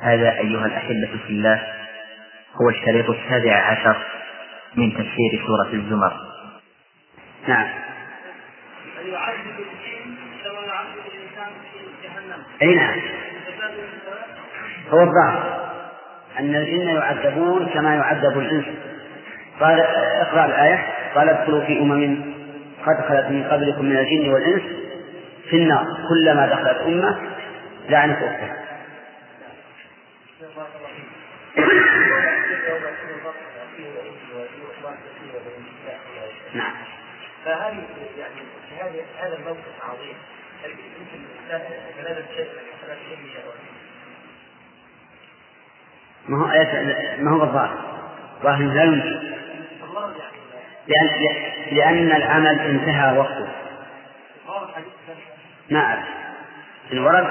هذا أيها الأحبة في الله هو الشريط السابع عشر من تفسير سورة الزمر. نعم. أي نعم. هو الظاهر أن الجن يعذبون كما يعذب الإنس. قال اقرأ الآية. قال ادخلوا في أمم قد خلت من قبلكم من الجن والإنس في النار. كلما دخلت أمة لعنت أختها. نعم. فهذه يعني هذا الموقف عظيم. يمكن الإنسان شيء من ما هو آية ما هو الظاهر؟ ظاهر لا يمكن. لأن لأن العمل انتهى وقته. ما أعرف إن ورد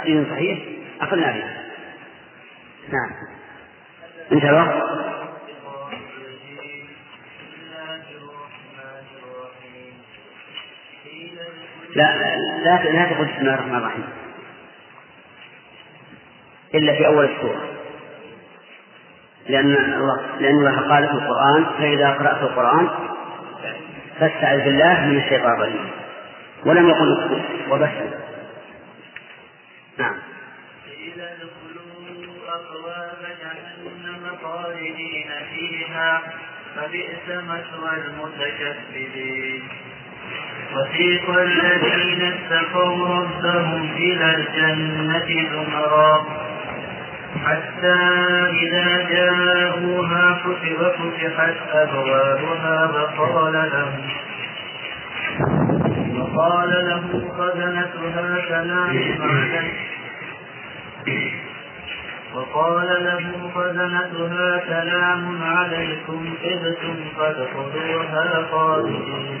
حديث صحيح أخذنا به. نعم. انتهى الوقت. لا لا لا تقول بسم الله الرحمن الرحيم. إلا في أول السورة. لأن الله لأن الله قال في القرآن فإذا قرأت القرآن فاستعذ بالله من الشيطان الرجيم. ولم يقل وبس. نعم. قيل ادخلوا فيها فبئس مثوى المتكبرين. وسيق الذين اتقوا ربهم إلى الجنة زمرا. حتى إذا جاءوها فتحت أبوابها وقال لهم وقال له خزنتها سلام عليكم وقال له خزنتها سلام عليكم طبتم فادخلوها خالدين.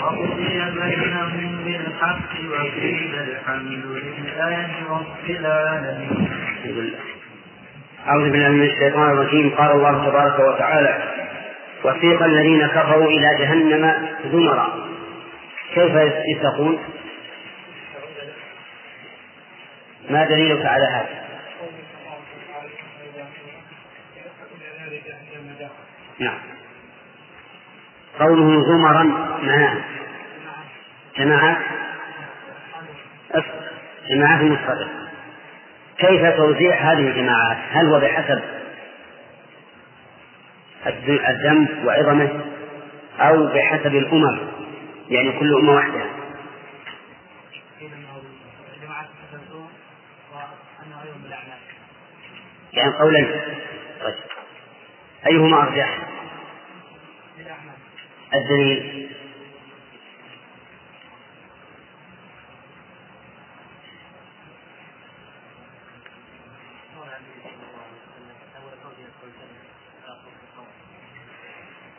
بينهم بالحق الحمد لله رب العالمين. أعوذ بالله من الشيطان الرجيم. قال الله تبارك وتعالى وسيق الذين كفروا إلى جهنم زمرا. كيف يتقون ما دليلك على هذا؟ نعم. قوله زمرا معناه جماعات جماعات مفردة كيف توزيع هذه الجماعات؟ هل هو بحسب الذنب وعظمه أو بحسب الأمم؟ يعني كل أمة واحدة. يعني قولا. طيب. أيهما أرجح؟ الدليل.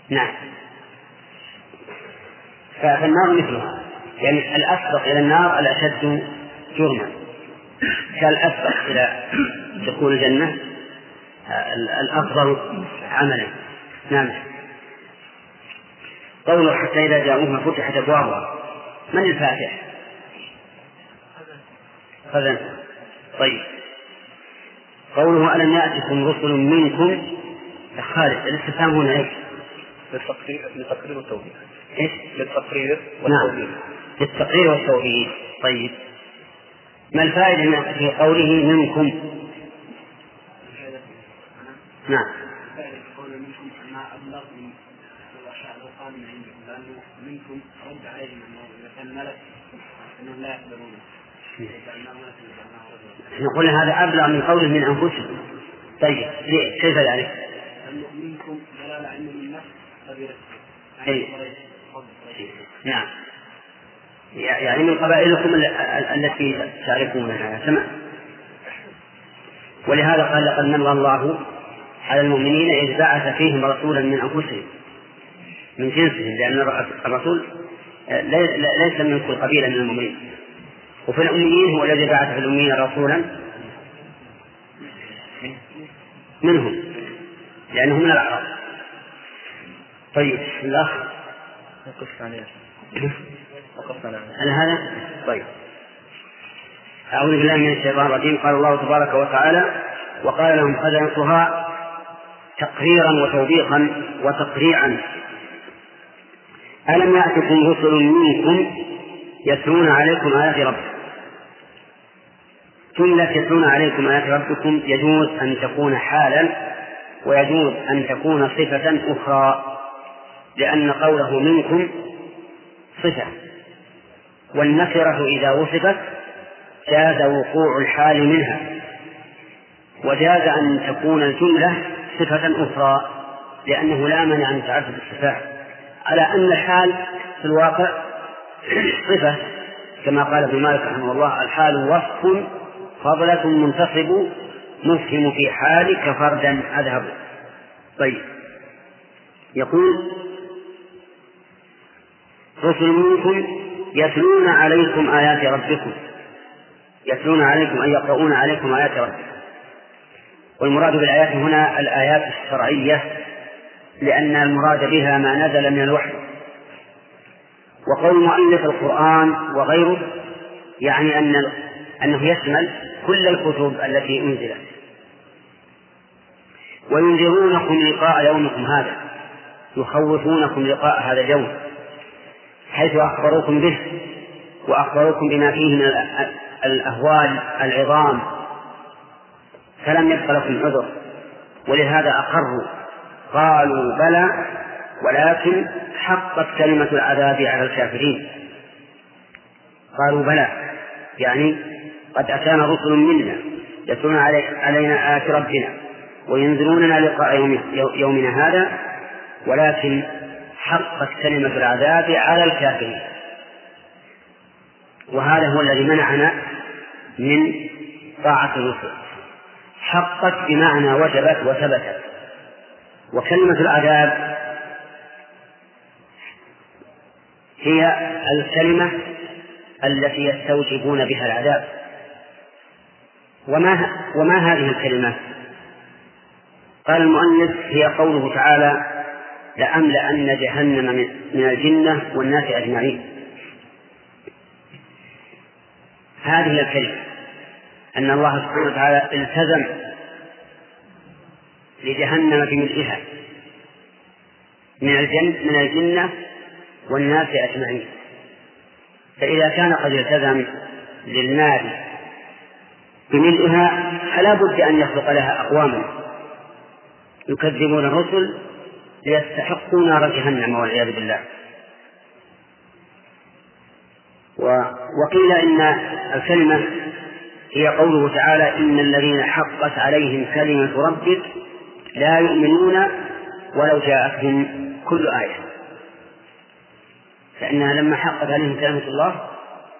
نعم. فالنار مثلها. يعني الأسبق إلى النار الأشد جرما. كالأسبق إلى دخول الجنة الأفضل عملا. نعم. قوله حتى إذا جاءوها فتحت أبوابها. من الفاتح؟ خزن. طيب. قوله ألم يأتكم رسل منكم؟ خالد الاستفهام هنا إيش؟ للتقرير للتقرير والتوحيد. إيش؟ للتقرير والتوحيد. نعم للتقرير والتوحيد. طيب. ما الفائدة في قوله منكم؟ نعم. منكم رد عليهم انه إذا كان ملك أنهم لا يقبلونه نقول هذا أبلغ من قوله من أنفسهم. طيب ليه؟ كيف ذلك؟ منكم دلالة أن من نفس قبيلة أي. نعم. يعني من قبائلكم التي تعرفونها تمام؟ ولهذا قال لقد من الله على المؤمنين إذ بعث فيهم رسولا من أنفسهم. من جنسهم لأن الرسول ليس من كل قبيلة من المؤمنين. وفي الأميين هو الذي بعث في الأميين رسولا منهم لأنه من الأعراب. طيب الأخ. وقفت عليه. وقفت على هذا؟ طيب. أعوذ بالله من الشيطان الرجيم. قال الله تبارك وتعالى وقال لهم خزنتها تقريرا وتوبيخا وتقريعا. ألم يأتكم رسل منكم يتلون عليكم آيات ربكم؟ جملة يتلون عليكم آيات ربكم يجوز أن تكون حالا ويجوز أن تكون صفة أخرى لأن قوله منكم صفة والنكرة إذا وصفت جاز وقوع الحال منها وجاز أن تكون الجملة صفة أخرى لأنه لا من تعدد الصفات على أن الحال في الواقع صفة كما قال ابن مالك رحمه الله الحال وصف فضلة منتصب مفهم في حالك فردا أذهب. طيب. يقول رسل منكم يتلون عليكم آيات ربكم يتلون عليكم أي يقرؤون عليكم آيات ربكم. والمراد بالآيات هنا الآيات الشرعية لأن المراد بها ما نزل من الوحي. وقول مؤلف القرآن وغيره يعني أن أنه يشمل كل الكتب التي أنزلت. وينذرونكم لقاء يومكم هذا يخوفونكم لقاء هذا اليوم حيث أخبروكم به وأخبروكم بما فيه من الأهوال العظام. فلم يبق لكم عذر ولهذا أقروا. قالوا بلى ولكن حقت كلمة العذاب على الكافرين. قالوا بلى يعني قد أتانا رسل منا يتلون علينا آيات ربنا وينذروننا لقاء يومنا هذا ولكن حقت كلمة العذاب على الكافرين. وهذا هو الذي منعنا من طاعة الرسل. حقت بمعنى وجبت وثبتت. وكلمة العذاب هي الكلمة التي يستوجبون بها العذاب وما وما هذه الكلمة؟ قال المؤلف هي قوله تعالى لأملأن جهنم من الجنة والناس أجمعين هذه الكلمة أن الله سبحانه وتعالى التزم لجهنم بملئها من الجن من الجنة والناس أجمعين. فإذا كان قد التزم للنار بملئها فلا بد أن يخلق لها أقواما. يكذبون الرسل ليستحقوا نار جهنم والعياذ بالله. وقيل إن الكلمة هي قوله تعالى إن الذين حقت عليهم كلمة ربك لا يؤمنون ولو جاءتهم كل آية. فإنها لما حقت عليهم كلمة الله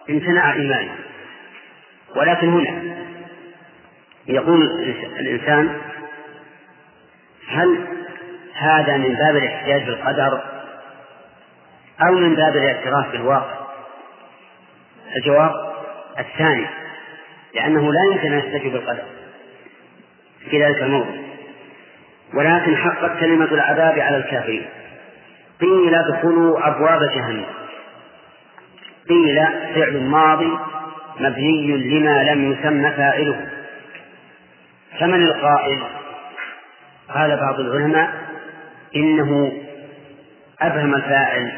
امتنع إيمانهم. ولكن هنا يقول الإنسان هل هذا من باب الاحتجاج بالقدر أو من باب الاعتراف بالواقع؟ الجواب الثاني لأنه لا يمكن أن يستجيب بالقدر في ذلك الموضوع. ولكن حقت كلمة العذاب على الكافرين. قيل ادخلوا أبواب جهنم. قيل فعل ماضي مبني لما لم يسمى فاعله. فمن القائل؟ قال بعض العلماء إنه أبهم الفاعل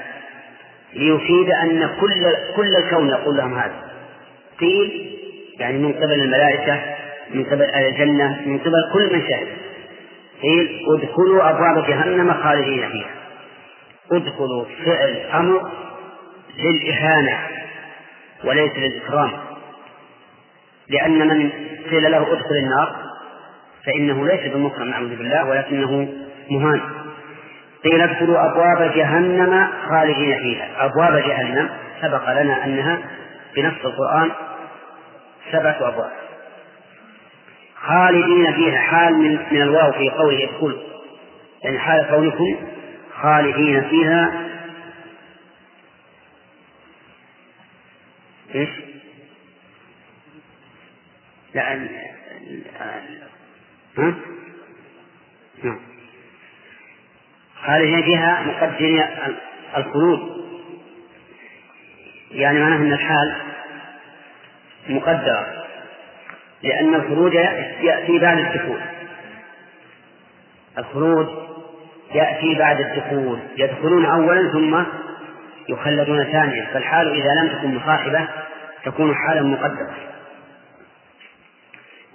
ليفيد أن كل كل الكون يقول لهم هذا. قيل يعني من قبل الملائكة من قبل أهل الجنة من قبل كل من شهد قيل ادخلوا أبواب جهنم خالدين فيها. ادخلوا فعل أمر للإهانة وليس للإكرام. لأن من قيل له ادخل النار فإنه ليس بمكرم نعوذ بالله ولكنه مهان. قيل ادخلوا أبواب جهنم خالدين فيها. أبواب جهنم سبق لنا أنها بنص القرآن سبعة أبواب. خالدين فيها حال من, من الواو في قوله ادخلوا يعني حال كونكم خالدين فيها. إيش؟ لا ها؟ نعم. خالدين فيها مقدرين الخلود. يعني معناه أن الحال مقدرة. لأن الخروج يأتي بعد الدخول. الخروج يأتي بعد الدخول. يدخلون أولا ثم يخلدون ثانيا. فالحال إذا لم تكن مصاحبة تكون حالا مقدرة.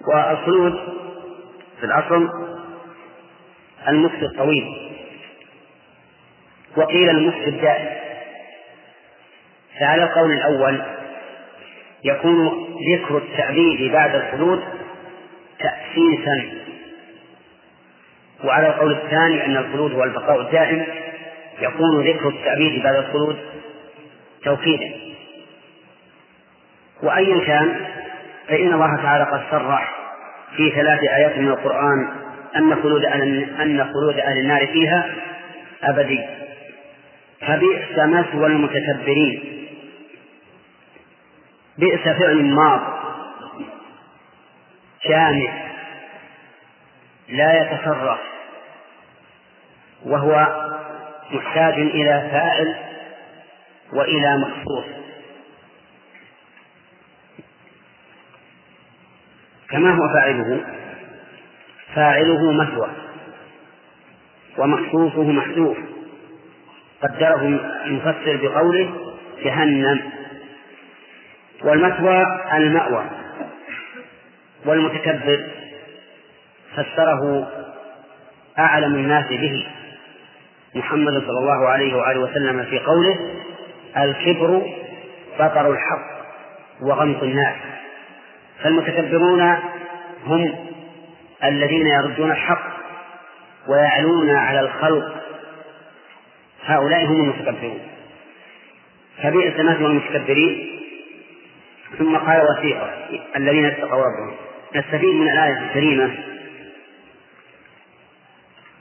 والخلود في الأصل المكس الطويل. وقيل المكس الدائم. فعلى القول الأول يكون ذكر التأبيد بعد الخلود تأسيسا. وعلى القول الثاني أن الخلود هو البقاء الدائم يكون ذكر التأبيد بعد الخلود توكيدا. وأيا كان فإن الله تعالى قد صرح في ثلاث آيات من القرآن أن خلود أن خلود أهل النار فيها أبدي فبئس مثوى المتكبرين. بئس فعل ماض. شامل. لا يتصرف. وهو محتاج إلى فاعل وإلى مخصوص. كما هو فاعله؟ فاعله مثوى ومخصوصه محذوف. قدره المفسر بقوله جهنم. والمثوى المأوى والمتكبر فسره أعلم الناس به محمد صلى الله عليه وآله وسلم في قوله الكبر بطر الحق وغمط الناس فالمتكبرون هم الذين يردون الحق ويعلون على الخلق هؤلاء هم المتكبرون فبئس مثل المتكبرين ثم قال وثيقة الذين اتقوا ربهم. نستفيد من الآية الكريمة.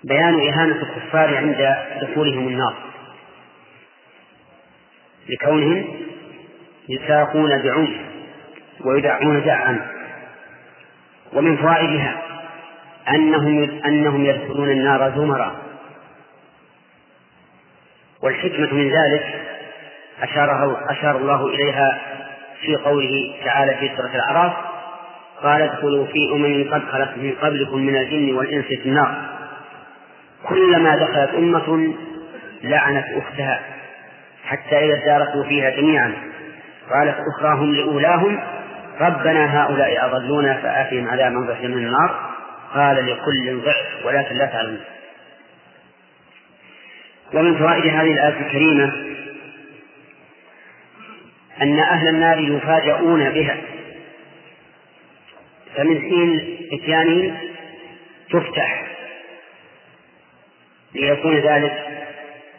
بيان إهانة الكفار عند دخولهم النار. لكونهم يساقون بعنف ويدعون دعا ومن فوائدها أنهم أنهم يدخلون النار زمرا والحكمة من ذلك أشار أشار الله إليها في قوله تعالى في سورة الأعراف قال ادخلوا في أمم قد خلت من قبلكم من الجن والإنس في النار. كلما دخلت أمة لعنت أختها حتى إذا اداركوا فيها جميعا. قالت أخراهم لأولاهم ربنا هؤلاء أضلونا فآتهم عذابا ضعفا من النار. قال لكل ضعف ولكن لا تعلمون. ومن فوائد هذه الآية الكريمة أن أهل النار يفاجؤون بها. فمن حين إتيانهم تفتح ليكون ذلك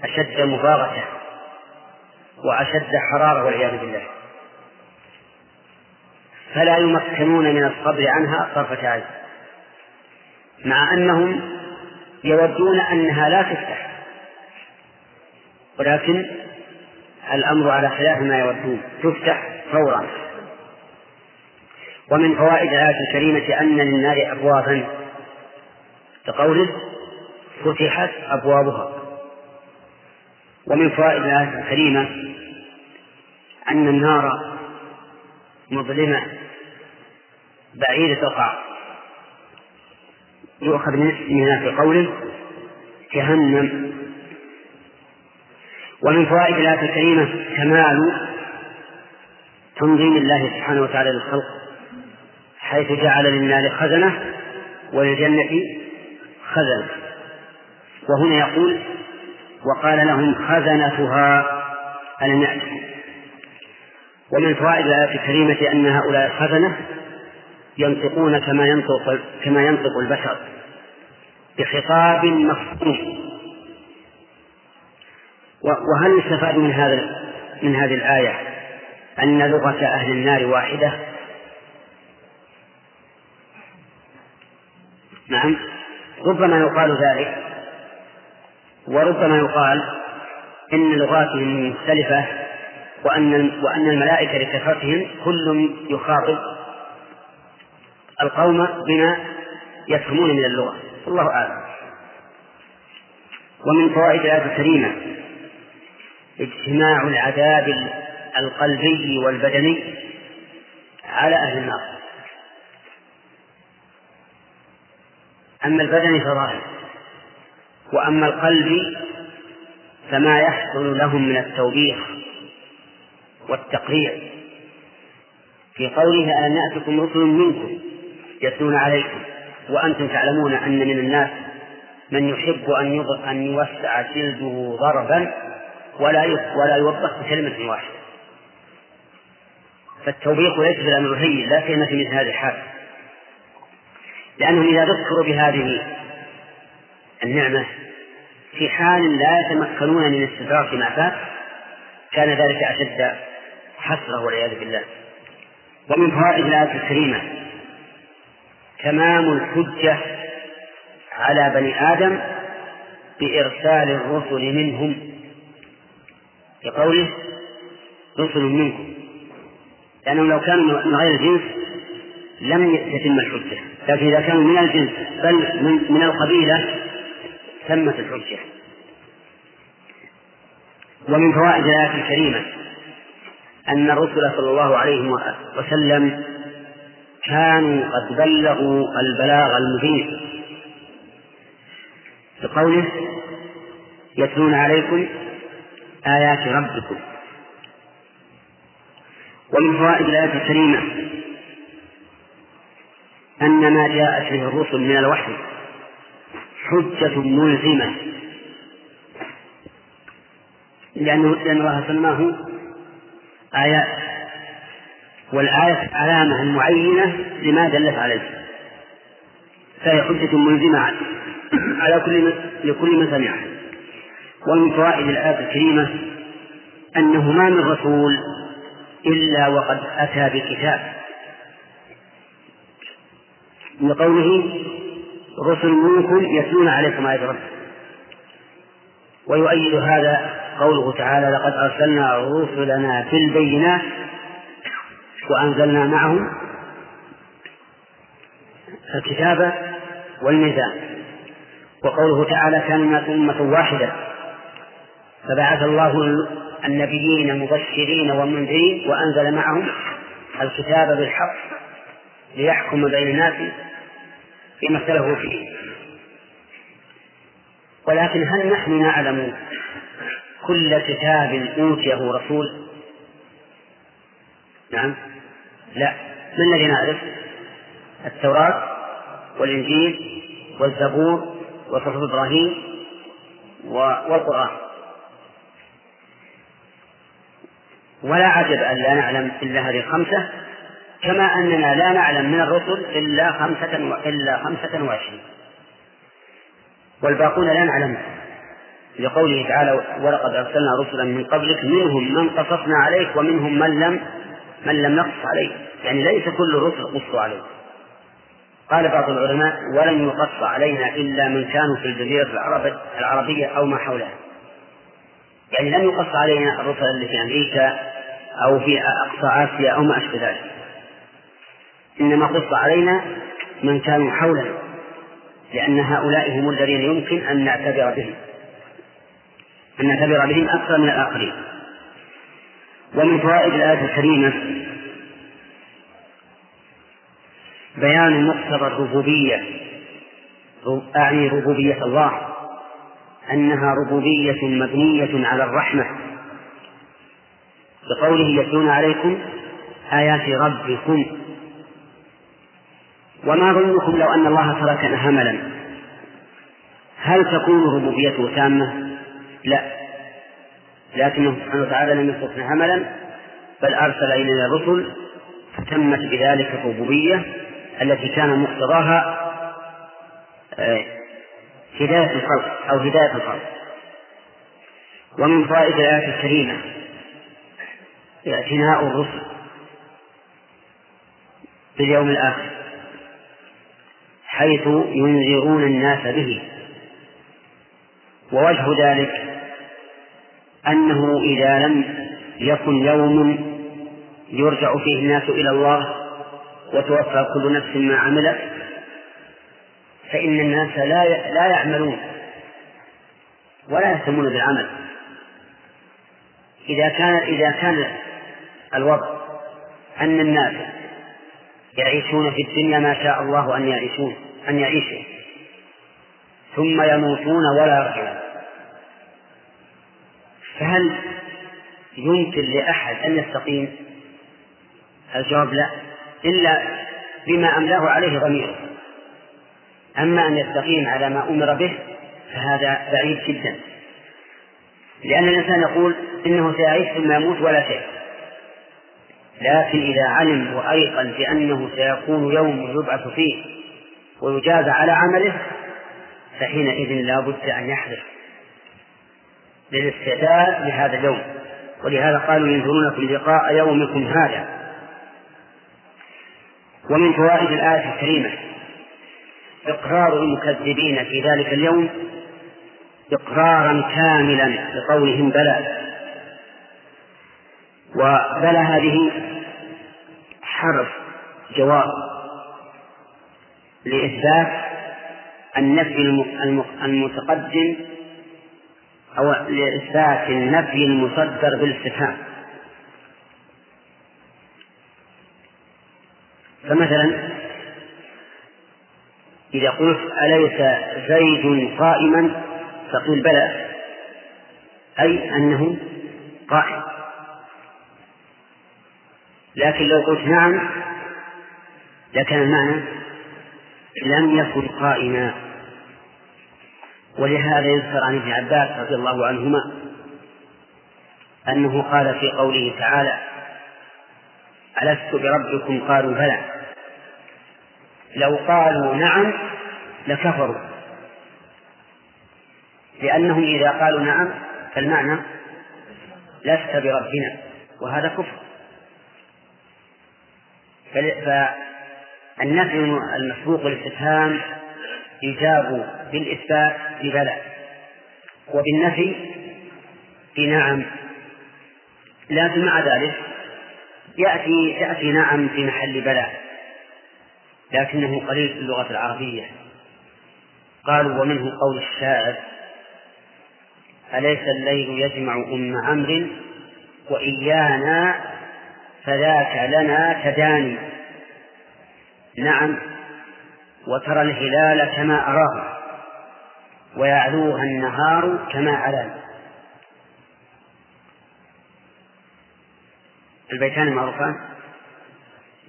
أشد مباغتة وأشد حرارة والعياذ بالله. فلا يمكنون من الصبر عنها طرفة عين مع أنهم يودون أنها لا تفتح ولكن الأمر على خلاف ما يودون. تفتح فورا. ومن فوائد الآية الكريمة أن للنار أبوابا. كقوله فتحت أبوابها. ومن فوائد الآية الكريمة أن النار مظلمة. بعيدة القاع يؤخذ من اسمها في قوله جهنم. ومن فوائد الآية الكريمة كمال تنظيم الله سبحانه وتعالى للخلق حيث جعل للنار خزنة وللجنة خزنة. وهنا يقول وقال لهم خزنتها ألم يأتكم؟ ومن فوائد الآية الكريمة أن هؤلاء الخزنة ينطقون كما ينطق كما ينطق البشر بخطاب مفهوم وهل يستفاد من هذا من هذه الآية أن لغة أهل النار واحدة؟ نعم. ربما يقال ذلك. وربما يقال إن لغاتهم مختلفة وأن وأن الملائكة لكثرتهم كل يخاطب القوم بما يفهمون من اللغة. والله أعلم. ومن فوائد الآية الكريمة اجتماع العذاب القلبي والبدني على أهل النار. أما البدني فظاهر وأما القلب فما يحصل لهم من التوبيخ والتقريع. في قوله ألم يأتكم رسل منكم يتلون عليكم وأنتم تعلمون أن من الناس من يحب أن أن يوسع جلده ضربا ولا ولا يوضح بكلمة واحدة. فالتوبيخ ليس بالأمر الهين لا سيما في مثل هذه الحال. لأنهم إذا ذكروا بهذه النعمة في حال لا يتمكنون من استدراك ما فات كان ذلك أشد حسرة والعياذ بالله. ومن فوائد الآية الكريمة تمام الحجة على بني آدم بإرسال الرسل منهم كقوله رسل منكم. لأنهم لو كانوا من غير الجنس لم تتم الحجة. لكن إذا كانوا من الجنس بل من القبيلة تمت الحجة. ومن فوائد الآية الكريمة أن الرسل صلى الله عليه وسلم كانوا قد بلغوا البلاغ المبين. بقوله يتلون عليكم آيات ربكم. ومن فوائد الآية الكريمة أن ما جاءت به الرسل من الوحي حجة ملزمة. لأنه لأن الله سماه آيات والآية علامة معينة لما دلت عليه. فهي حجة ملزمة على كل لكل من سمعها. ومن فوائد الآية الكريمة أنه ما من رسول إلا وقد أتى بكتاب من قوله رسل منكم يتلون عليكم آيات ربكم. ويؤيد هذا قوله تعالى لقد أرسلنا رسلنا في البينات وأنزلنا معهم الكتاب والميزان. وقوله تعالى كان الناس أمة واحدة. فبعث الله النبيين مبشرين ومنذرين وأنزل معهم الكتاب بالحق ليحكم بين الناس فيما اختلفوا فيه. ولكن هل نحن نعلم كل كتاب أوتيه رسول؟ نعم. لا. من الذي نعرف؟ التوراة والإنجيل والزبور وصحف إبراهيم والقرآن. ولا عجب أن لا نعلم إلا هذه الخمسة كما أننا لا نعلم من الرسل إلا خمسة و... إلا خمسة وعشرين. والباقون لا نعلم. لقوله تعالى ولقد أرسلنا رسلا من قبلك منهم من قصصنا عليك ومنهم من لم من لم نقص عليه يعني ليس كل الرسل قصوا عليه قال بعض العلماء ولم يقص علينا إلا من كانوا في الجزيرة العربية أو ما حولها. يعني لم يقص علينا الرسل اللي في أمريكا أو في أقصى آسيا أو ما أشبه ذلك. إنما قص علينا من كانوا حولنا لأن هؤلاء هم الذين يمكن أن نعتبر بهم أن نعتبر بهم أكثر من الآخرين. ومن فوائد الآية الكريمة بيان مقتضى الربوبية أعني ربوبية الله. أنها ربوبية مبنية على الرحمة. بقوله يتلون عليكم آيات ربكم. وما ظنكم لو أن الله تركنا هملا؟ هل تكون ربوبيته تامة؟ لا. لكنه سبحانه وتعالى لم يتركنا هملا بل أرسل إلينا الرسل فتمت بذلك الربوبية التي كان مقتضاها آه، هداية الخلق أو هداية الخلق. ومن فوائد الآية الكريمة اعتناء الرسل باليوم الآخر حيث ينذرون الناس به. ووجه ذلك أنه إذا لم يكن يوم يرجع فيه الناس إلى الله وتوفى كل نفس ما عملت فإن الناس لا لا يعملون ولا يهتمون بالعمل. إذا كان إذا كان الوضع أن الناس يعيشون في الدنيا ما شاء الله أن يعيشون أن يعيشوا ثم يموتون ولا يرجعون. فهل يمكن لأحد أن يستقيم؟ الجواب لا إلا بما أملاه عليه ضميره. أما أن يستقيم على ما أمر به فهذا بعيد جدا. لأن الإنسان يقول إنه سيعيش ثم يموت ولا شيء. لكن إذا علم وأيقن بأنه سيكون يوم يبعث فيه ويجازى على عمله فحينئذ لا بد أن يحذر للاستعداد لهذا اليوم. ولهذا قالوا ينذرونكم لقاء يومكم هذا. ومن فوائد الآية الكريمة إقرار المكذبين في ذلك اليوم إقرارا كاملا لقولهم بلى. وبلى هذه حرف جواب لإثبات النفي المتقدم أو لإثبات النفي المصدر بالاستفهام فمثلا إذا قلت أليس زيد قائما؟ تقول بلى. أي أنه قائم. لكن لو قلت نعم لكان المعنى لم يكن قائما. ولهذا يذكر عن ابن عباس رضي الله عنهما أنه قال في قوله تعالى ألست بربكم؟ قالوا بلى. لو قالوا نعم لكفروا. لأنهم إذا قالوا نعم فالمعنى لست بربنا وهذا كفر. فالنفي المسبوق الاستفهام إيجاب بالإثبات ببلى وبالنفي بنعم. لكن مع ذلك يأتي تأتي نعم في محل بلى لكنه قليل في اللغة العربية. قالوا ومنه قول الشاعر أليس الليل يجمع أم عمرو؟ وإيانا فذاك لنا تداني. نعم وترى الهلال كما أراه ويعلوها النهار كما علاني البيتان المعروفان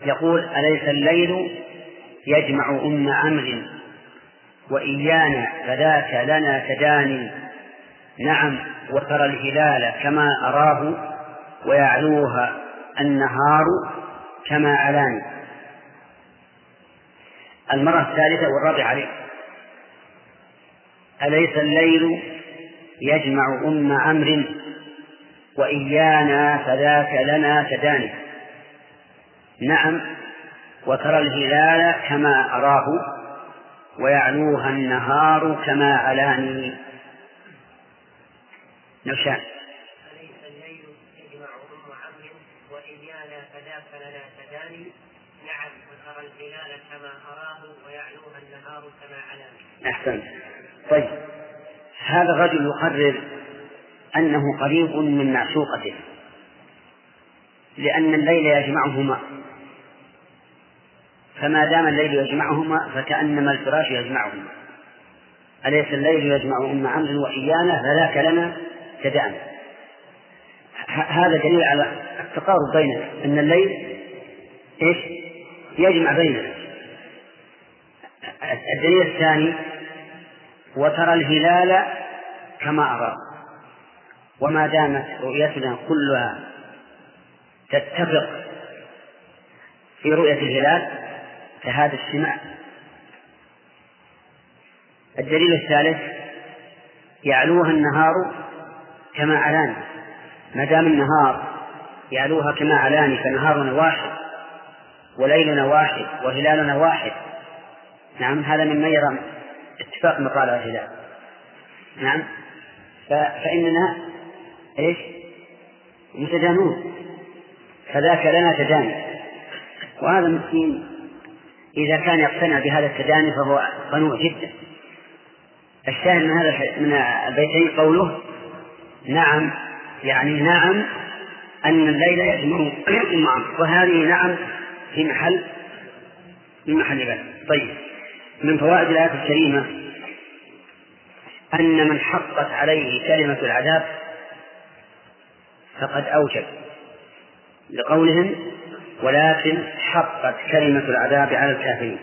يقول أليس الليل يجمع أم عمرو وإيانا فذاك لنا تداني نعم وترى الهلال كما أراه ويعلوها النهار كما علاني المرة الثالثة والرابعة عليه أليس الليل يجمع أم عمرو وإيانا فذاك لنا تداني نعم وترى الهلال كما أراه ويعلوها النهار كما علاني علاني أحسنت. طيب. هذا الرجل يقرر أنه قريب من معشوقته لأن الليل يجمعهما. فما دام الليل يجمعهما فكأنما الفراش يجمعهما. أليس الليل يجمع أم عمرو وإيانا؟ فذاك لنا كدأنا هذا دليل على التقارب بيننا أن الليل إيش؟ يجمع بيننا. الدليل الثاني وترى الهلال كما أرى وما دامت رؤيتنا كلها تتفق في رؤية الهلال فهذا اجتماع الدليل الثالث يعلوها النهار كما علاني ما دام النهار يعلوها كما علاني فنهارنا واحد وليلنا واحد وهلالنا واحد. نعم هذا مما يرى اتفاق مطالع الهلال. نعم فإننا إيش؟ متدانون. فذاك لنا تداني. وهذا المسكين إذا كان يقتنع بهذا التداني فهو قنوع جدا. الشاهد من هذا من البيتين قوله نعم يعني نعم أن الليل يجمع وهذه نعم في محل في محل بل طيب. من فوائد الآية الكريمة أن من حقت عليه كلمة العذاب فقد أوجب. لقولهم ولكن حقت كلمة العذاب على الكافرين.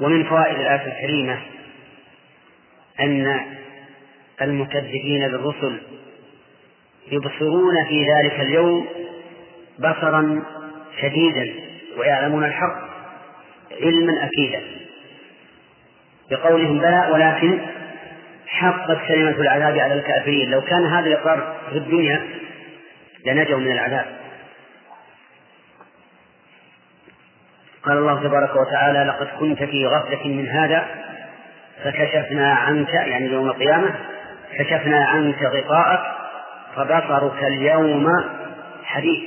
ومن فوائد الآية الكريمة أن المكذبين بالرسل يبصرون في ذلك اليوم بصرا شديدا ويعلمون الحق علما أكيدا. بقولهم بلى ولكن حقت كلمة العذاب على الكافرين. لو كان هذا الإقرار في الدنيا لنجوا من العذاب. قال الله تبارك وتعالى لقد كنت في غفلة من هذا فكشفنا عنك يعني يوم القيامة كشفنا عنك غطاءك فبصرك اليوم حديث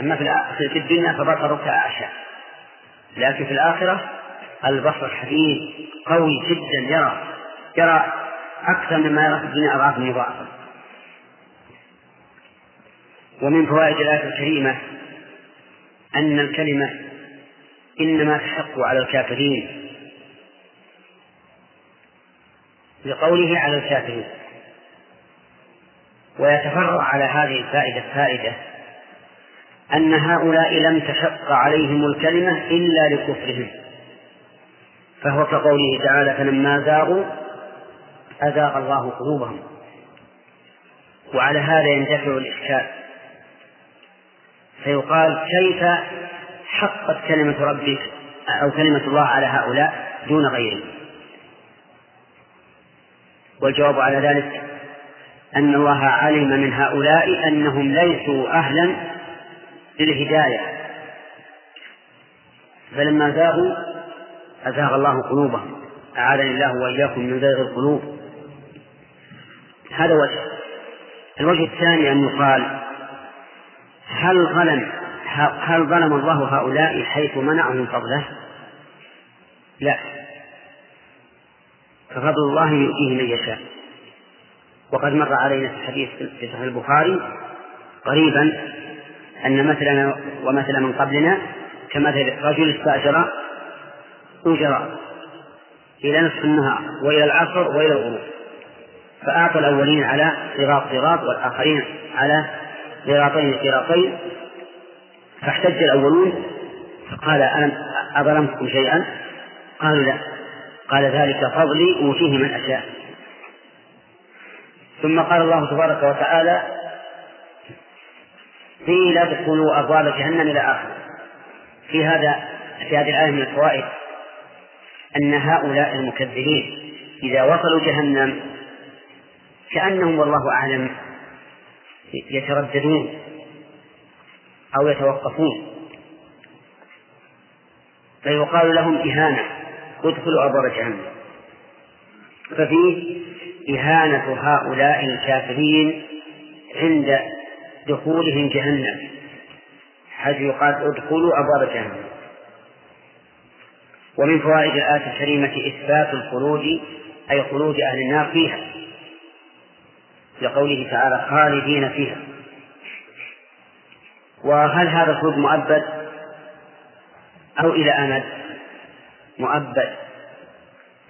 أما في الدنيا فبصرك أعشى لكن في الآخرة البصر حديث قوي جدا يرى يرى أكثر مما يرى في الدنيا أضعاف مضاعفة ومن فوائد الآية الكريمة أن الكلمة إنما تحق على الكافرين لقوله على الكافرين ويتفرع على هذه الفائدة فائدة أن هؤلاء لم تشق عليهم الكلمة إلا لكفرهم فهو كقوله تعالى فلما زاغوا أزاغ الله قلوبهم وعلى هذا يندفع الإشكال. فيقال كيف حقت كلمة ربك أو كلمة الله على هؤلاء دون غيرهم؟ والجواب على ذلك أن الله علم من هؤلاء أنهم ليسوا أهلا للهداية. فلما زاغوا أزاغ الله قلوبهم. أعاذني الله وإياكم من زيغ القلوب. هذا وجه. الوجه الثاني أن يقال هل ظلم هل ظلم الله هؤلاء حيث منعهم فضله؟ لا ففضل الله يؤتيه من يشاء وقد مر علينا في الحديث في صحيح البخاري قريبا أن مثلنا ومثل من قبلنا كمثل رجل استأجر أجراء إلى نصف النهار وإلى العصر وإلى الغروب فأعطى الأولين على قراط قراط والآخرين على قراطين قراطين فاحتج الأولون فقال ألم أظلمتكم شيئا؟ قالوا لا. قال ذلك فضلي أوتيه من أشاء. ثم قال الله تبارك وتعالى قيل ادخلوا أبواب جهنم إلى آخره في هذا في هذه الآية من الفوائد أن هؤلاء المكذبين إذا وصلوا جهنم كأنهم والله أعلم يترددون أو يتوقفون. فيقال لهم إهانة ادخلوا أبواب جهنم. ففيه إهانة هؤلاء الكافرين عند دخولهم جهنم حيث يقال ادخلوا أبواب جهنم. ومن فوائد الآية الكريمة إثبات الخلود أي خلود أهل النار فيها. لقوله تعالى خالدين فيها. وهل هذا الخلود مؤبد أو إلى أمد؟ مؤبد.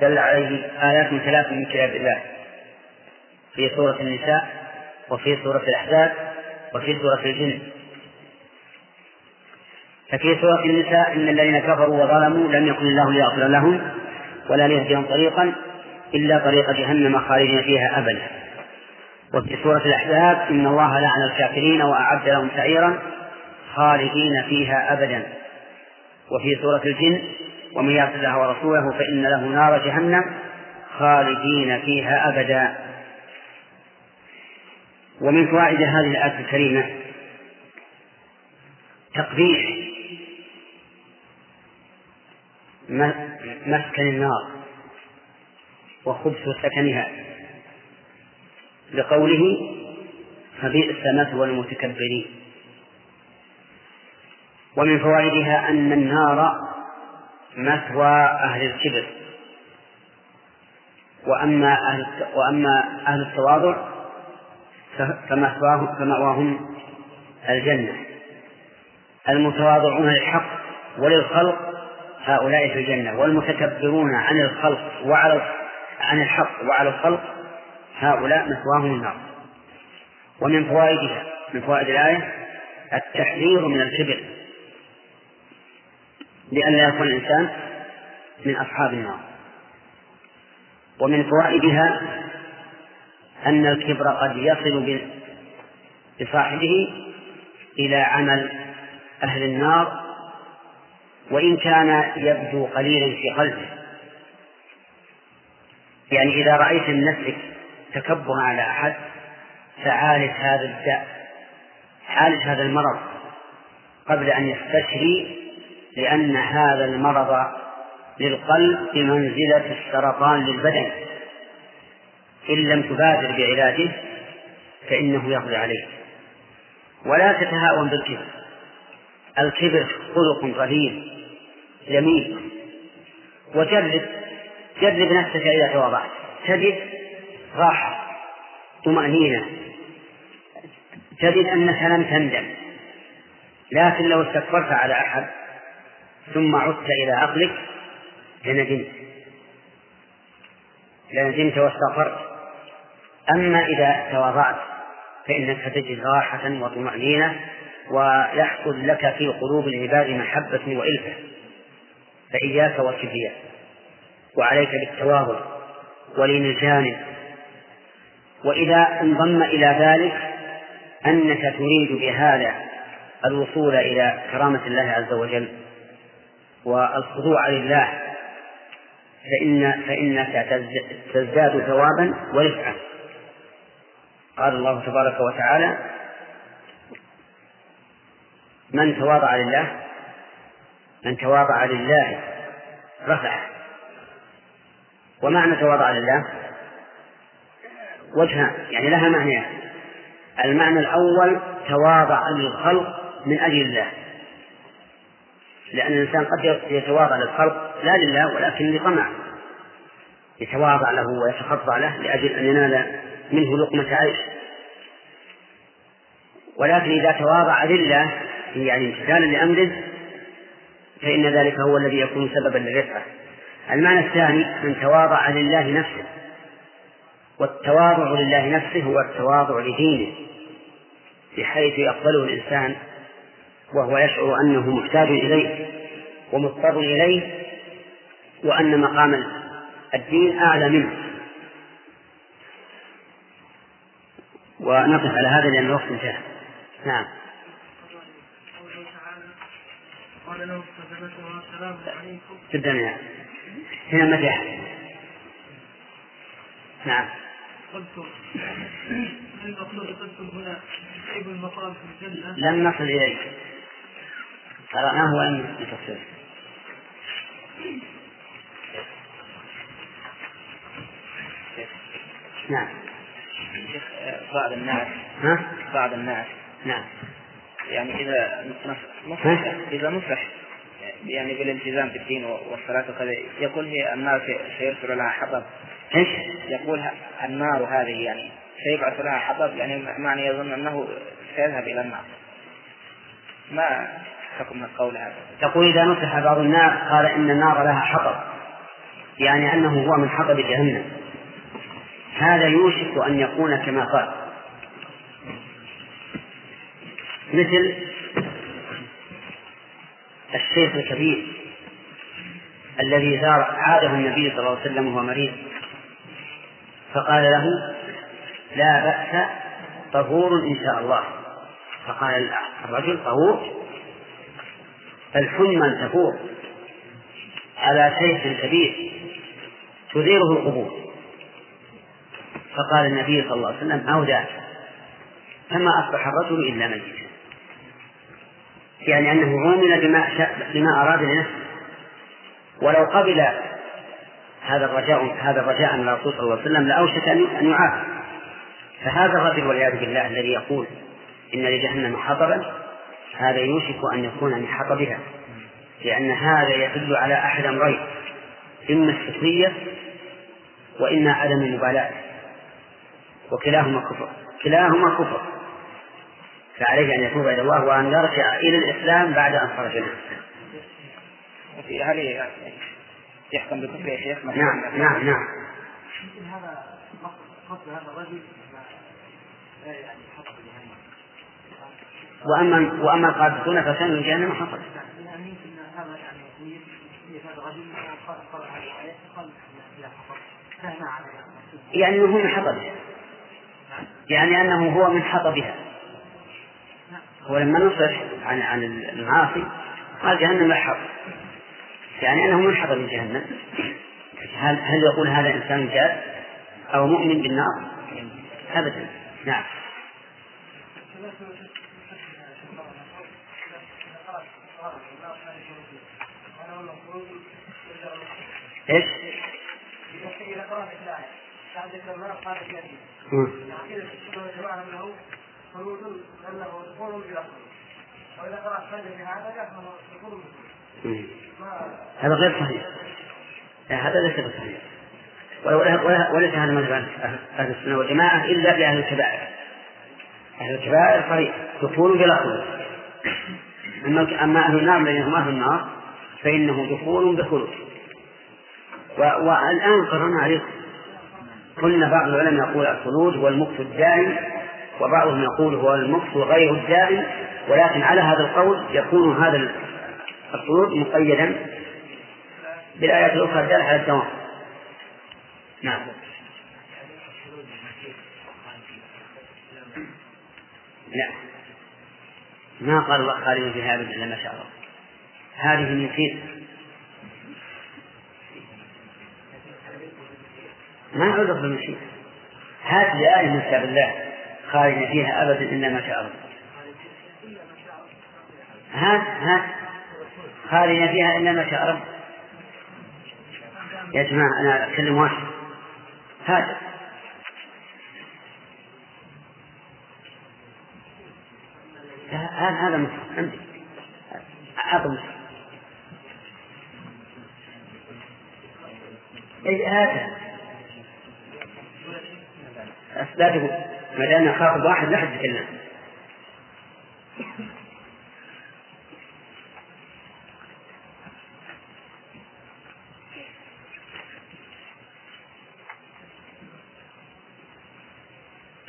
دل عليه آيات ثلاث من كتاب الله. في سورة النساء وفي سورة الأحزاب وفي سورة الجن. ففي سورة النساء إن الذين كفروا وظلموا لم يكن الله ليغفر لهم ولا ليهديهم طريقا إلا طريق جهنم خالدين فيها أبدا. وفي سورة الأحزاب إن الله لعن الكافرين وأعد لهم سعيرا خالدين فيها أبدا. وفي سورة الجن ومن يعص الله ورسوله فإن له نار جهنم خالدين فيها أبدا. ومن فوائد هذه الآية الكريمة تقبيح مسكن النار وخبث سكنها. لقوله فبئس مثوى المتكبرين. ومن فوائدها أن النار مثوى أهل الكبر. وأما أهل وأما أهل التواضع فمأواهم فمأواهم الجنة. المتواضعون للحق وللخلق هؤلاء في الجنة والمتكبرون عن الخلق وعلى عن الحق وعلى الخلق هؤلاء مثواهم النار. ومن فوائدها من فوائد الآية التحذير من الكبر. لئلا يكون الإنسان من أصحاب النار. ومن فوائدها أن الكبر قد يصل بصاحبه إلى عمل أهل النار وإن كان يبدو قليلا في قلبه. يعني إذا رأيت من نفسك تكبر على أحد فعالج هذا الداء عالج هذا المرض قبل أن يستشري لأن هذا المرض للقلب بمنزلة السرطان للبدن. إن لم تبادر بعلاجه فإنه يقضي عليه. ولا تتهاون بالكبر. الكبر خلق رهيب جميل. وجرب جرب نفسك إذا تواضعت تجد راحة طمأنينة. تجد أنك لم تندم. لكن لو استكبرت على أحد ثم عدت إلى عقلك لندمت. لندمت واستغفرت. أما إذا تواضعت فإنك تجد راحة وطمأنينة ويحصل لك في قلوب العباد محبة وإلفة فإياك والكبرياء وعليك بالتواضع ولين الجانب وإذا انضم إلى ذلك أنك تريد بهذا الوصول إلى كرامة الله عز وجل والخضوع لله فإن فإنك تزداد ثوابا ورفعة قال الله تبارك وتعالى من تواضع لله من تواضع لله رفعه. ومعنى تواضع لله؟ وجهان يعني لها معنيان. المعنى الأول تواضع للخلق من أجل الله. لأن الإنسان قد يتواضع للخلق لا لله ولكن لطمع. يتواضع له ويتخضع له لأجل أن ينال منه لقمة عيش. ولكن إذا تواضع لله يعني امتثالا لأمره فإن ذلك هو الذي يكون سببا للرفعة. المعنى الثاني من تواضع لله نفسه. والتواضع لله نفسه هو التواضع لدينه بحيث يقبله الإنسان وهو يشعر أنه محتاج إليه ومضطر إليه وأن مقام الدين أعلى منه. ونقف على هذا لأن الوقت انتهى. نعم. قال له السلام عليكم. تبدأ من هنا مدح. نعم. قلت المقصود قلتم هنا المقام في الجنة؟ لم نصل إليه قرأناه ولم نفسره نعم. بعض الناس ها؟ بعض الناس. نعم. يعني إذا نصح إذا نصح يعني بالالتزام بالدين والصلاة وكذا يقول هي النار سيرسل لها حطب. إيش؟ يقول النار هذه يعني سيبعث لها حطب يعني معنى يظن أنه سيذهب إلى النار. ما حكم القول هذا؟ تقول إذا نصح بعض الناس قال إن النار لها حطب. يعني أنه هو من حطب جهنم. هذا يوشك أن يكون كما قال. مثل الشيخ الكبير الذي زار عاده النبي صلى الله عليه وسلم وهو مريض. فقال له لا بأس طهور إن شاء الله. فقال الرجل طهور. الحمى تفور على شيخ كبير تديره القبور. فقال النبي صلى الله عليه وسلم أو ذاك فما أصبح الرجل إلا ميتا. يعني أنه عومل بما بما أراد لنفسه. ولو قبل هذا الرجاء هذا الرجاء من الرسول صلى الله عليه وسلم لأوشك أن يعافى. فهذا الرجل والعياذ بالله الذي يقول إن لجهنم حطبا هذا يوشك أن يكون من حطبها لأن هذا يدل على أحد أمرين إما السخرية وإما عدم المبالاة وكلاهما كفر كلاهما كفر. فعليه أن يتوب إلى الله وأن يرجع إلى الإسلام بعد أن خرج منه. يحكم بكفر يا شيخ؟ نعم نعم نعم. هذا قصد هذا الرجل يعني وأما وأما القادسون فكانوا جهنم حصل. يعني يمكن هذا يعني هذا الرجل قرأ هذه الآية قال فهم على يعني أنه من حطبها يعني أنه هو من حطبها هو لما نصح عن عن المعاصي قال جهنم لا يعني أنه من حطب جهنم هل هل يقول هذا إنسان جاد أو مؤمن بالنار؟ ابدا نعم إيش؟ إذا قرأت الآية بعد أنه خلود أنه دخول بهذا يحمل دخول هذا غير صحيح. هذا ليس بصحيح وليس هذا مذهب أهل السنة والجماعة إلا بأهل الكبائر. أهل الكبائر صحيح. دخول بلا خلود. أما أهل النار الذين هم أهل النار فإنه دخول بخلود والآن قررنا عليكم. قلنا بعض العلماء يقول الخلود هو المكث الدائم وبعضهم يقول هو المكث غير الدائم ولكن على هذا القول يكون هذا الخلود مقيدا بالآيات الأخرى الدالة على الدوام نعم. لا. ما قال الله خالد فيها أبدا إلا ما شاء الله. هذه فيه. ما يعود في المشيئة هات لي آية من كتاب الله. خالد فيها أبدا إلا ما شاء الله. هات هات خالد فيها إلا ما شاء رب يا جماعة أنا أتكلم واحد. هذا. هذا هذا مصحف عندي. مصحف أي هذا. أسبابه. ما دام خاطب واحد لا حد يتكلم.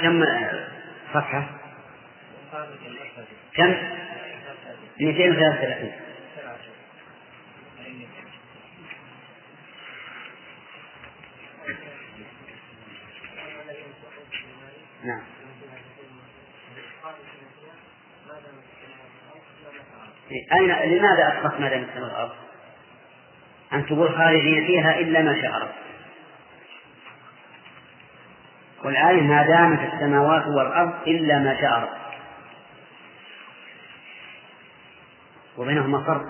كم صفحة؟ كم؟ 233 نعم أين لماذا أسقط ما السماء والأرض؟ أن تقول خالدين فيها إلا ما شاء رب والآية ما دامت السماوات والأرض إلا ما شاء رب وبينهما فرق.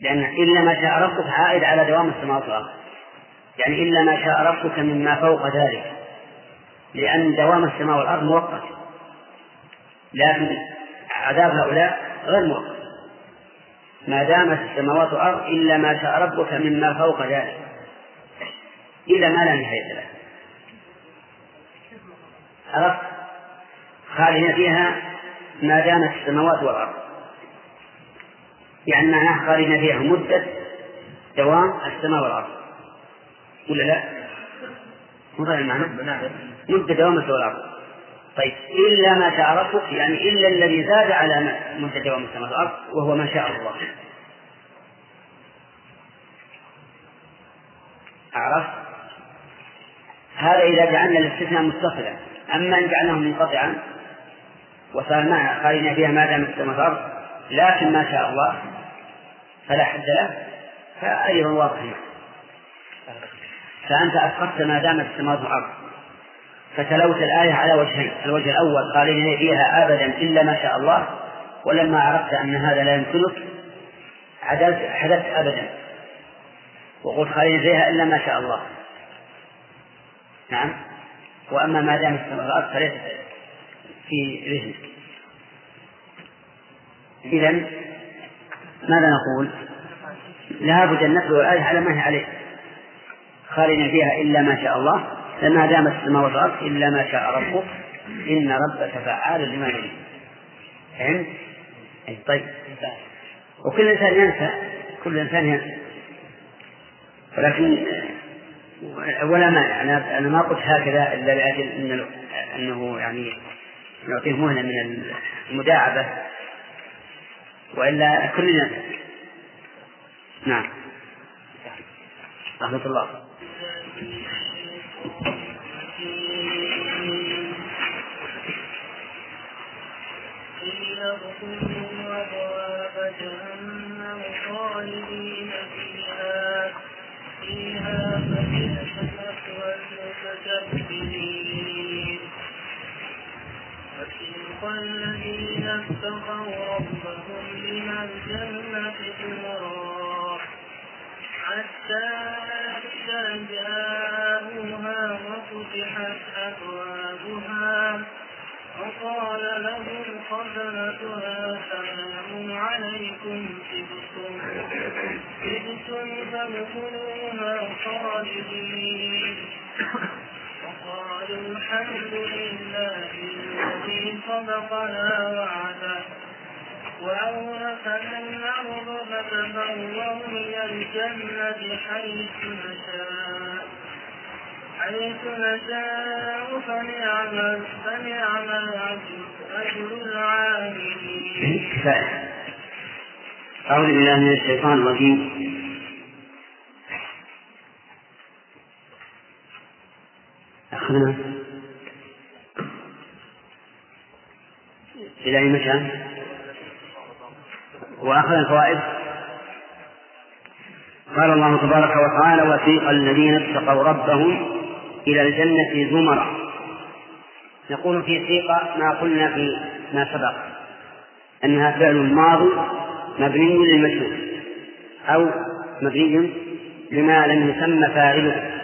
لأن إلا ما شاء ربك عائد على دوام السماوات والأرض. يعني إلا ما شاء ربك مما فوق ذلك. لأن دوام السماء والأرض مؤقت لكن عذاب هؤلاء غير مؤقت ما دامت السماوات والأرض إلا ما شاء ربك مما فوق ذلك. إلى ما لا نهاية له. عرفت خالدين فيها ما دامت السماوات والأرض يعني معناه خالدين فيها مدة دوام السماء والأرض ولا لا؟ مو المعنى؟ مدة دوام السماء والأرض طيب إلا ما شاء ربك يعني إلا الذي زاد على مدة دوام السماء والأرض وهو ما شاء الله عرفت؟ هذا إذا جعلنا الاستثناء متصلا أما إن جعلناه منقطعا وصار خالدين فيها ما دامت السماء والأرض لكن ما شاء الله فلا حد له فأيضا واضح فأنت أسقطت ما دامت السماوات والأرض فتلوت الآية على وجهين الوجه الأول خالدين فيها أبدا إلا ما شاء الله ولما عرفت أن هذا لا يمكنك عدلت حدثت أبدا. وقلت خالدين فيها إلا ما شاء الله. نعم. وأما ما دام السماوات فليس في ذهنك. إذا ماذا نقول؟ لابد أن نتلو الآية على ما هي عليه. خالدين فيها إلا ما شاء الله لما دامت السماوات والأرض إلا ما شاء ربك إن ربك فعال لما يريد. فهمت؟ طيب وكل إنسان ينسى كل إنسان ينسى. ولكن ولا مانع. أنا أنا ما قلت هكذا إلا لأجل إن أنه يعني نعطيه مهنة من المداعبة. وإلا كلنا نعم. رحمة الله. قيل ادخلوا الذين اتقوا ربهم إلى الجنة زمرا حتى إذا جاءوها وفتحت أبوابها وقال لهم خزنتها سلام عليكم. تبتم تبتم فادخلوها وقالوا الحمد لله الذي صدقنا وعده وأورثنا الأرض فتبوأ من الجنة حيث نشاء حيث نشاء فنعم فنعم أجر العاملين. أعوذ بالله من الشيطان الرجيم. أخذنا. إلى أي مكان؟ وأخذ الفوائد؟ قال الله تبارك وتعالى وسيق الذين اتقوا ربهم إلى الجنة زمرا. نقول في سيق ما قلنا في ما سبق أنها فعل ماضي مبني للمشهور أو مبني لما لم يسمى فاعله.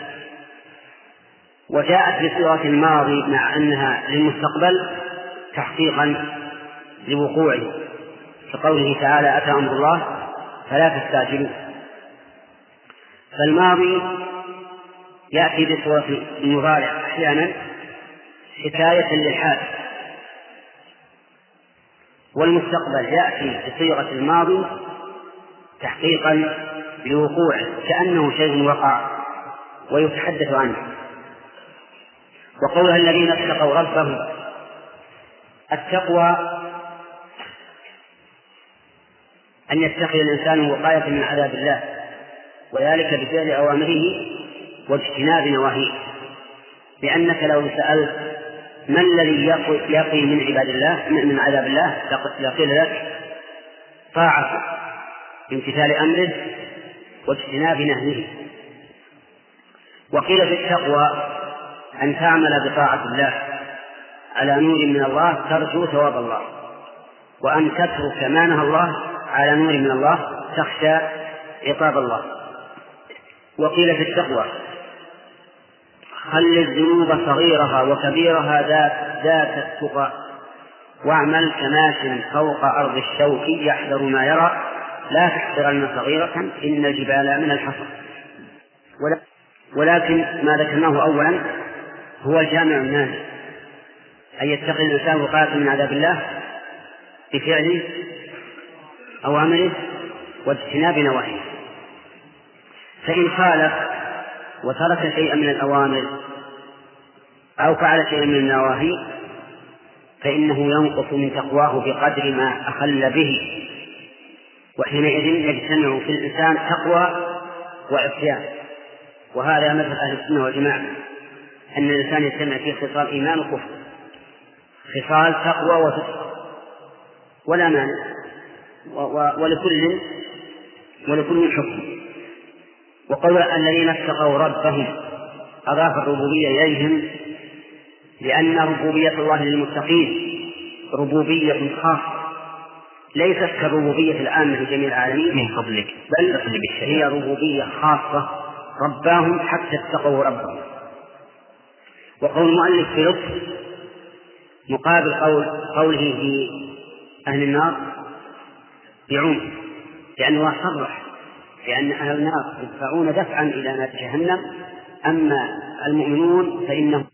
وجاءت بصيغة الماضي مع أنها للمستقبل تحقيقا لوقوعه كقوله تعالى أتى أمر الله فلا تستعجلوا. فالماضي يأتي بصورة المضارع أحيانا حكاية للحال. والمستقبل يأتي بصيغة الماضي تحقيقا لوقوعه كأنه شيء وقع ويتحدث عنه. وقولها الذين اتقوا ربهم التقوى أن يتخذ الإنسان وقاية من عذاب الله وذلك بفعل أوامره واجتناب نواهيه. لأنك لو سألت ما الذي يقي من عباد الله من عذاب الله لقيل لك طاعته بامتثال أمره واجتناب نهيه. وقيل في التقوى أن تعمل بطاعة الله على نور من الله ترجو ثواب الله. وأن تترك ما نهى الله على نور من الله تخشى عقاب الله. وقيل في التقوى خل الذنوب صغيرها وكبيرها ذات ذات التقى واعمل كماش فوق أرض الشوك يحذر ما يرى لا تحقرن صغيرة إن الجبال من الحصى. ولكن ما ذكرناه أولا هو الجامع الناجي أن يتقي الإنسان وقاية من عذاب الله بفعل أوامره واجتناب نواهيه. فإن خالف وترك شيئا من الأوامر أو فعل شيئا من النواهي فإنه ينقص من تقواه بقدر ما أخل به. وحينئذ يجتمع في الإنسان تقوى وعصيان وهذا مذهب أهل السنة والجماعة. أن الإنسان يجتمع فيه خصال إيمان وكفر. خصال تقوى وفسق. ولا مانع. ولكل ولكل حكم. وقول الذين اتقوا ربهم أضاف الربوبية إليهم لأن ربوبية الله للمتقين ربوبية خاصة. ليست كالربوبية العامة لجميع العالمين. من فضلك. بل هي ربوبية خاصة. رباهم حتى اتقوا ربهم. وقول المؤلف بلطف مقابل قول قوله في أهل النار بعمق لأنه صرح لأن أهل النار يدفعون دفعا إلى نار جهنم أما المؤمنون فإنهم